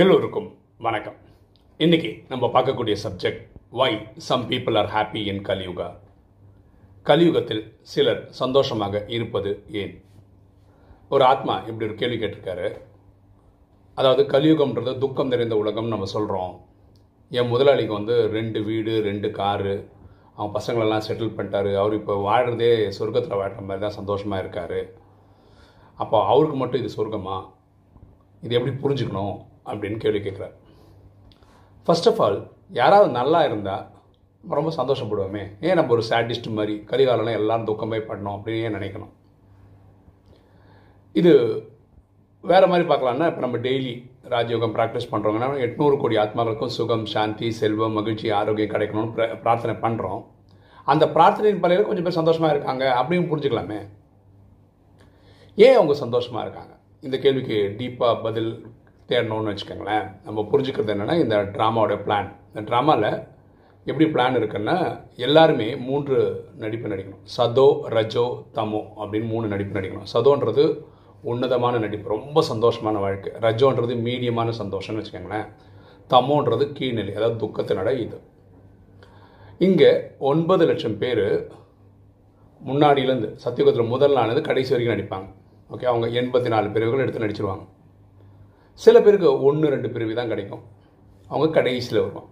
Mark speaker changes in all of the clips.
Speaker 1: எல்லோருக்கும் வணக்கம். இன்னைக்கு நம்ம பார்க்கக்கூடிய subject why some people are happy in Kaliyuga? கலியுகத்தில் சிலர் சந்தோஷமாக இருப்பது ஏன்? ஒரு ஆத்மா இப்படி ஒரு கேள்வி கேட்டிருக்காரு. அதாவது கலியுகம்ன்றது துக்கம் நிறைந்த உலகம்னு நம்ம சொல்கிறோம் என் முதலாளிக்கு வந்து ரெண்டு வீடு ரெண்டு காரு. அவன் பசங்களெல்லாம் செட்டில் பண்ணிட்டாரு. அவர் இப்போ வாழ்கிறதே சொர்க்கத்தில் வாழ்கிற மாதிரி தான் சந்தோஷமாக இருக்கார். அப்போ அவருக்கு மட்டும் இது சொர்க்கமா? இது எப்படி புரிஞ்சுக்கணும்? அப்படின்னு கேள்வி கேட்குறார். ஃபர்ஸ்ட் ஆஃப் ஆல் யாராவது நல்லா இருந்தால் ரொம்ப சந்தோஷப்படுவோமே. ஏன் நம்ம ஒரு சாட்டிஸ்ட் மாதிரி கலிகாலம் எல்லாரும் துக்கமே பண்ணோம் அப்படின்னு ஏன் நினைக்கணும்? இது வேறு மாதிரி பார்க்கலான்னா இப்போ நம்ம டெய்லி ராஜயோகம் ப்ராக்டிஸ் பண்ணுறோங்கன்னா எட்நூறு கோடி ஆத்மாக்களுக்கும் சுகம் சாந்தி செல்வம் மகிழ்ச்சி ஆரோக்கியம் கிடைக்கணும்னு பிர- பிரார்த்தனை பண்ணுறோம் அந்த பிரார்த்தனையின் பலையில் கொஞ்சம் பேர் சந்தோஷமாக இருக்காங்க அப்படின்னு புரிஞ்சுக்கலாமே. ஏன் அவங்க சந்தோஷமாக இருக்காங்க? இந்த கேள்விக்கு டீப்பாக பதில் தேடணும்னு வச்சுக்கோங்களேன். நம்ம புரிஞ்சுக்கிறது என்னென்னா இந்த ட்ராமாவோட பிளான் இந்த ட்ராமாவில் எப்படி பிளான் இருக்குன்னா எல்லாருமே மூன்று நடிப்பு நடிக்கணும். சதோ ரஜோ தமோ அப்படின்னு மூணு நடிப்பு நடிக்கணும். சதோன்றது உன்னதமான நடிப்பு ரொம்ப சந்தோஷமான வாழ்க்கை. ரஜோன்றது மீடியமான சந்தோஷம்னு வச்சுக்கோங்களேன். தமோன்றது கீழ்நிலை அதாவது துக்கத்தினோட இது. இங்கே ஒன்பது லட்சம் பேர் முன்னாடியிலேருந்து சத்தியகுதத்தில் முதல் ஆனது கடைசி வரைக்கும் நடிப்பாங்க. ஓகே அவங்க எண்பத்தி நாலு பிரிவுகள் எடுத்து நடிச்சிருவாங்க. சில பேருக்கு ஒன்று ரெண்டு பிரிவு தான் கிடைக்கும். அவங்க கடைசியில் வருவாங்க.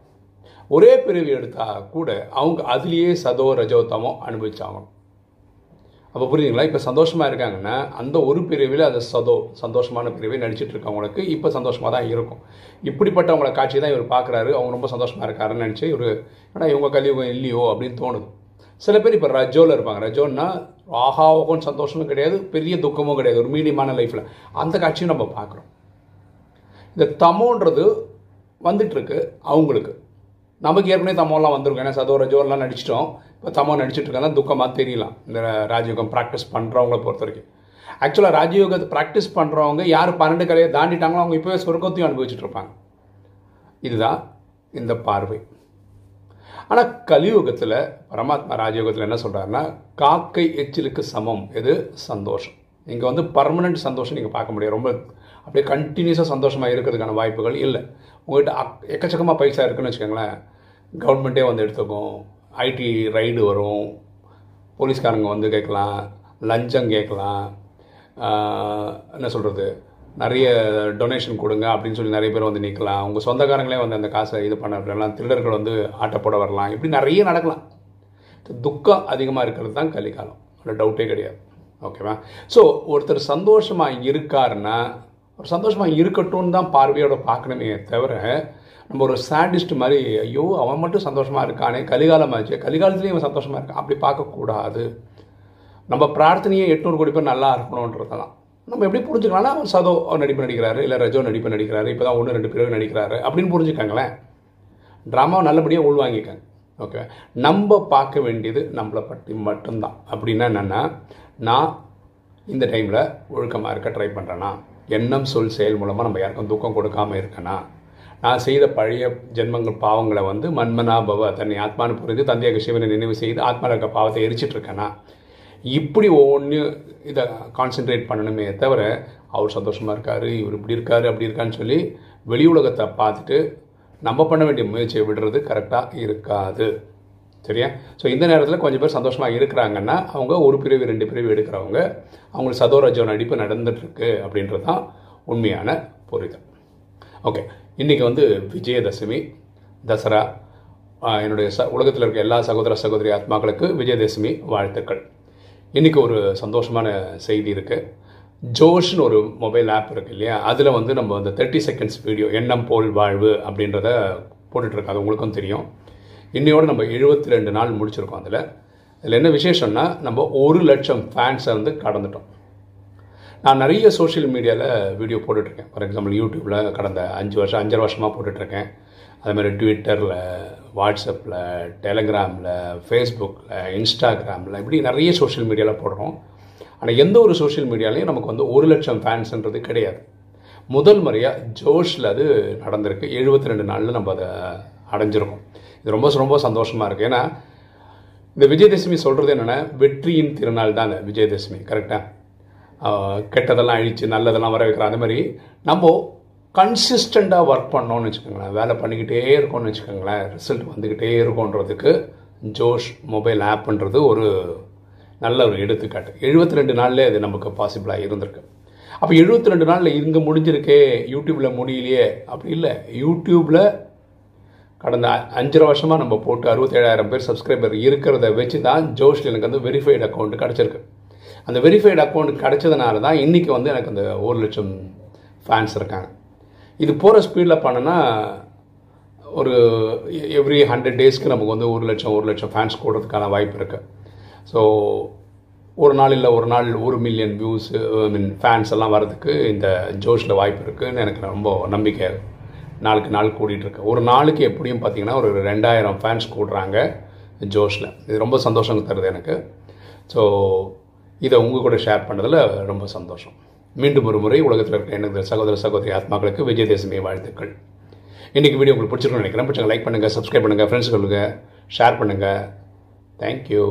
Speaker 1: ஒரே பிரிவு எடுத்தால் கூட அவங்க அதுலேயே சதோ ரஜோத்தமோ தமோ அனுபவிச்சாகணும். அப்போ புரியுதுங்களா? இப்போ சந்தோஷமாக இருக்காங்கன்னா அந்த ஒரு பிரிவில் அது சதோ சந்தோஷமான பிரிவை நடிச்சிட்டு இருக்கவங்களுக்கு இப்போ சந்தோஷமாக தான் இருக்கும். இப்படிப்பட்டவங்கள காட்சி தான் இவர் பார்க்குறாரு அவங்க ரொம்ப சந்தோஷமாக இருக்காருன்னு நினச்சி இவர் ஏன்னா இவங்க கலியுகம் இல்லையோ? அப்படின்னு தோணுது. சில பேர் இப்போ ரஜோவில் இருப்பாங்க. ரஜோன்னா ஆஹா சந்தோஷமும் கிடையாது பெரிய துக்கமும் கிடையாது. ஒரு மீடியமான லைஃப்பில் அந்த காட்சியும் நம்ம பார்க்குறோம் இந்த தமோன்றது வந்துட்டுருக்கு அவங்களுக்கு. நமக்கு ஏற்கனவே தமோலாம் வந்திருக்கும். ஏன்னா சதோ ரஜோலாம் நடிச்சிட்டோம். இப்போ தமோ நடிச்சிட்டு துக்கமாக தெரியலாம். இந்த ராஜயோகம் ப்ராக்டிஸ் பண்ணுறவங்கள பொறுத்த வரைக்கும். ஆக்சுவலாக ராஜயோகத்தை ப்ராக்டிஸ் பண்ணுறவங்க யார் பன்னெண்டு கலையை தாண்டிட்டாங்களோ அவங்க இப்போவே சொர்க்கத்தையும் அனுபவிச்சுட்டு இருப்பாங்க. இதுதான் இந்த பார்வை. ஆனால் கலியுகத்தில் பரமாத்மா ராஜயோகத்தில் என்ன சொல்கிறாருன்னா காக்கை எச்சிலுக்கு சமம். எது? சந்தோஷம். இங்கே வந்து பர்மனெண்ட் சந்தோஷம் நீங்கள் பார்க்க முடியாது. ரொம்ப அப்படியே கண்டினியூஸாக சந்தோஷமாக இருக்கிறதுக்கான வாய்ப்புகள் இல்லை. உங்கள்கிட்ட அக்- எக்கச்சக்கமாக பைசா இருக்குன்னு வச்சுக்கோங்களேன். கவர்மெண்ட்டே வந்து எடுத்துக்கும். ஐடி ரைடு வரும். போலீஸ்காரங்க வந்து கேட்கலாம். லஞ்சம் கேட்கலாம். என்ன சொல்கிறது நிறைய டொனேஷன் கொடுங்க அப்படின்னு சொல்லி நிறைய பேர் வந்து நிற்கலாம் உங்கள் சொந்தக்காரங்களே வந்து அந்த காசை இது பண்ண விடலாம் திருடர்கள் வந்து ஆட்டப்போட வரலாம். இப்படி நிறைய நடக்கலாம். துக்கம் அதிகமாக இருக்கிறது தான் கலிகாலம். அதில் டவுட்டே கிடையாது. ஓகேவா ஸோ ஒருத்தர் சந்தோஷமாக இருக்காருன்னா ஒரு சந்தோஷமாக இருக்கட்டும்னு தான் பார்வையோட பார்க்கணுமே தவிர நம்ம ஒரு சாடிஸ்ட் மாதிரி ஐயோ அவன் மட்டும் சந்தோஷமாக இருக்கானே கலிகாலமாச்சு கலிகாலத்துலேயும் அவன் சந்தோஷமாக இருக்கான் அப்படி பார்க்கக்கூடாது. நம்ம பிரார்த்தனையே எட்நூறு கோடி பேர் நல்லா இருக்கணுன்றதெல்லாம் நம்ம எப்படி புரிஞ்சுக்கலாம்னா அவன் சதோ அவர் நடிப்பு நடிக்கிறாரு இல்லை ரஜோ நடிப்பு நடிக்கிறாரு இப்போ தான் ஒன்று ரெண்டு பேரும் நடிக்கிறாரு அப்படின்னு புரிஞ்சுக்காங்களேன். ட்ராமாவை நல்லபடியாக உள்வாங்கிக்காங்க. ஓகே நம்ம பார்க்க வேண்டியது நம்மளை பற்றி மட்டும்தான். அப்படின்னா என்னென்னா நான் இந்த டைமில் ஒழுக்கமாக இருக்க ட்ரை பண்ணுறேன்னா எண்ணம் சொல் செயல் மூலமாக நம்ம யாருக்கும் துக்கம் கொடுக்காம இருக்கேனா? நான் செய்த பழைய ஜென்மங்கள் பாவங்களை வந்து மன்மனா பவ தன்னை ஆத்மானு புரிந்து தந்தையாக சிவனை நினைவு செய்து ஆத்மாவில் இருக்க பாவத்தை எரிச்சிட்டு இருக்கேனா? இப்படி ஒவ்வொன்று இதை கான்சென்ட்ரேட் பண்ணணுமே தவிர அவர் சந்தோஷமாக இருக்காரு இவர் இப்படி இருக்காரு அப்படி இருக்கான்னு சொல்லி வெளி உலகத்தை பார்த்துட்டு நம்ம பண்ண வேண்டிய முயற்சியை விடுறது கரெக்டாக இருக்காது. சரியா? ஸோ இந்த நேரத்தில் கொஞ்சம் பேர் சந்தோஷமாக இருக்கிறாங்கன்னா அவங்க ஒரு பிரிவு ரெண்டு பிரிவு எடுக்கிறவங்க அவங்களுக்கு சதோரஜோ நடிப்பு நடந்துட்டுருக்கு அப்படின்றது தான் உண்மையான புரிதல் ஓகே இன்றைக்கி வந்து விஜயதசமி தசரா என்னுடைய ச உலகத்தில் இருக்க எல்லா சகோதர சகோதரி ஆத்மாக்களுக்கு விஜயதசமி வாழ்த்துக்கள். இன்றைக்கி ஒரு சந்தோஷமான செய்தி இருக்குது ஜோஷ்னு ஒரு மொபைல் ஆப் இருக்கு இல்லையா? அதில் வந்து நம்ம அந்த தேர்ட்டி செகண்ட்ஸ் வீடியோ எண்ணம் போல் வாழ்வு அப்படின்றத போட்டுட்ருக்கோம் அது உங்களுக்கும் தெரியும். இன்னையோடு நம்ம எழுபத்தி ரெண்டு நாள் முடிச்சிருக்கோம் அதில். இதில் என்ன விசேஷம்னா நம்ம ஒரு லட்சம் ஃபேன்ஸை வந்து கடந்துட்டோம். நான் நிறைய சோஷியல் மீடியாவில் வீடியோ போட்டுட்ருக்கேன் ஃபார் எக்ஸாம்பிள் யூடியூப்பில் கடந்த அஞ்சு வருஷம் அஞ்சரை வருஷமாக போட்டுட்ருக்கேன் அதேமாதிரி ட்விட்டரில் வாட்ஸ்அப்பில் டெலகிராமில் ஃபேஸ்புக்கில் இன்ஸ்டாகிராமில் இப்படி நிறைய சோஷியல் மீடியாவில் போடுறோம். ஆனால் எந்த ஒரு சோஷியல் மீடியாலையும் நமக்கு வந்து ஒரு லட்சம் ஃபேன்ஸுன்றது கிடையாது. முதல் முறையாக ஜோஷில் அது நடந்திருக்கு. எழுபத்தி ரெண்டு நாளில் நம்ம அதை அடைஞ்சிருக்கோம். இது ரொம்ப ரொம்ப சந்தோஷமாக இருக்குது ஏன்னா இந்த விஜயதசமி சொல்கிறது என்னென்னா வெற்றியின் திருநாள் தான் விஜயதசமி கரெக்டாக கெட்டதெல்லாம் அழித்து நல்லதெல்லாம் வர வைக்கிற அந்த மாதிரி நம்ம கன்சிஸ்டண்ட்டாக ஒர்க் பண்ணோன்னு வச்சுக்கோங்களேன். வேலை பண்ணிக்கிட்டே இருக்கோம்னு வச்சுக்கோங்களேன். ரிசல்ட் வந்துக்கிட்டே இருக்கோன்றதுக்கு ஜோஷ் மொபைல் ஆப்புன்றது ஒரு நல்ல ஒரு எடுத்துக்காட்டு. எழுபத்தி ரெண்டு நாள்லேயே அது நமக்கு பாசிபிளாக இருந்திருக்கு. அப்போ எழுபத்தி ரெண்டு நாளில் இங்கே முடிஞ்சிருக்கே யூடியூப்பில் முடியலையே. அப்படி இல்லை. யூடியூப்பில் கடந்த அஞ்சரை வருஷமாக நம்ம போட்டு அறுபத்தேழாயிரம் பேர் சப்ஸ்கிரைபர் இருக்கிறத வச்சு தான் ஜோஷில் எனக்கு வந்து வெரிஃபைடு அக்கௌண்ட் கிடச்சிருக்கு. அந்த வெரிஃபைடு அக்கௌண்ட் கிடச்சதுனால தான் இன்றைக்கி வந்து எனக்கு அந்த ஒரு லட்சம் ஃபேன்ஸ் இருக்காங்க. இது போகிற ஸ்பீடில் பண்ணனா ஒரு எவ்ரி ஹண்ட்ரட் டேஸ்க்கு நமக்கு வந்து ஒரு லட்சம் ஒரு லட்சம் ஃபேன்ஸ் கூடுறதுக்கான வாய்ப்பு இருக்குது ஸோ ஒரு நாள் இல்லை ஒரு நாள் ஒரு million views I mean fans எல்லாம் வரதுக்கு இந்த ஜோஷில் வாய்ப்பு இருக்குதுன்னு எனக்கு ரொம்ப நம்பிக்கை. நாளுக்கு நாள் கூடிட்டு ஒரு நாளுக்கு எப்படியும் பார்த்தீங்கன்னா ஒரு ரெண்டாயிரம் ஃபேன்ஸ் கூடுறாங்க ஜோஷில். இது ரொம்ப சந்தோஷம் தருது எனக்கு. ஸோ இதை உங்கள் கூட ஷேர் பண்ணதில் ரொம்ப சந்தோஷம். மீண்டும் ஒரு முறை உலகத்தில் இருக்கிற எனக்கு சகோதர சகோதரி ஆத்மாக்களுக்கு விஜயதேசமே வாழ்த்துக்கள். இன்றைக்கி வீடியோ உங்களுக்கு பிடிச்சிருக்கும்னு நினைக்கிறேன். பிடிச்சவங்க லைக் பண்ணுங்கள் சப்ஸ்கிரைப் பண்ணுங்கள் ஃப்ரெண்ட்ஸ் சொல்லுங்கள் ஷேர் பண்ணுங்கள் தேங்க்யூ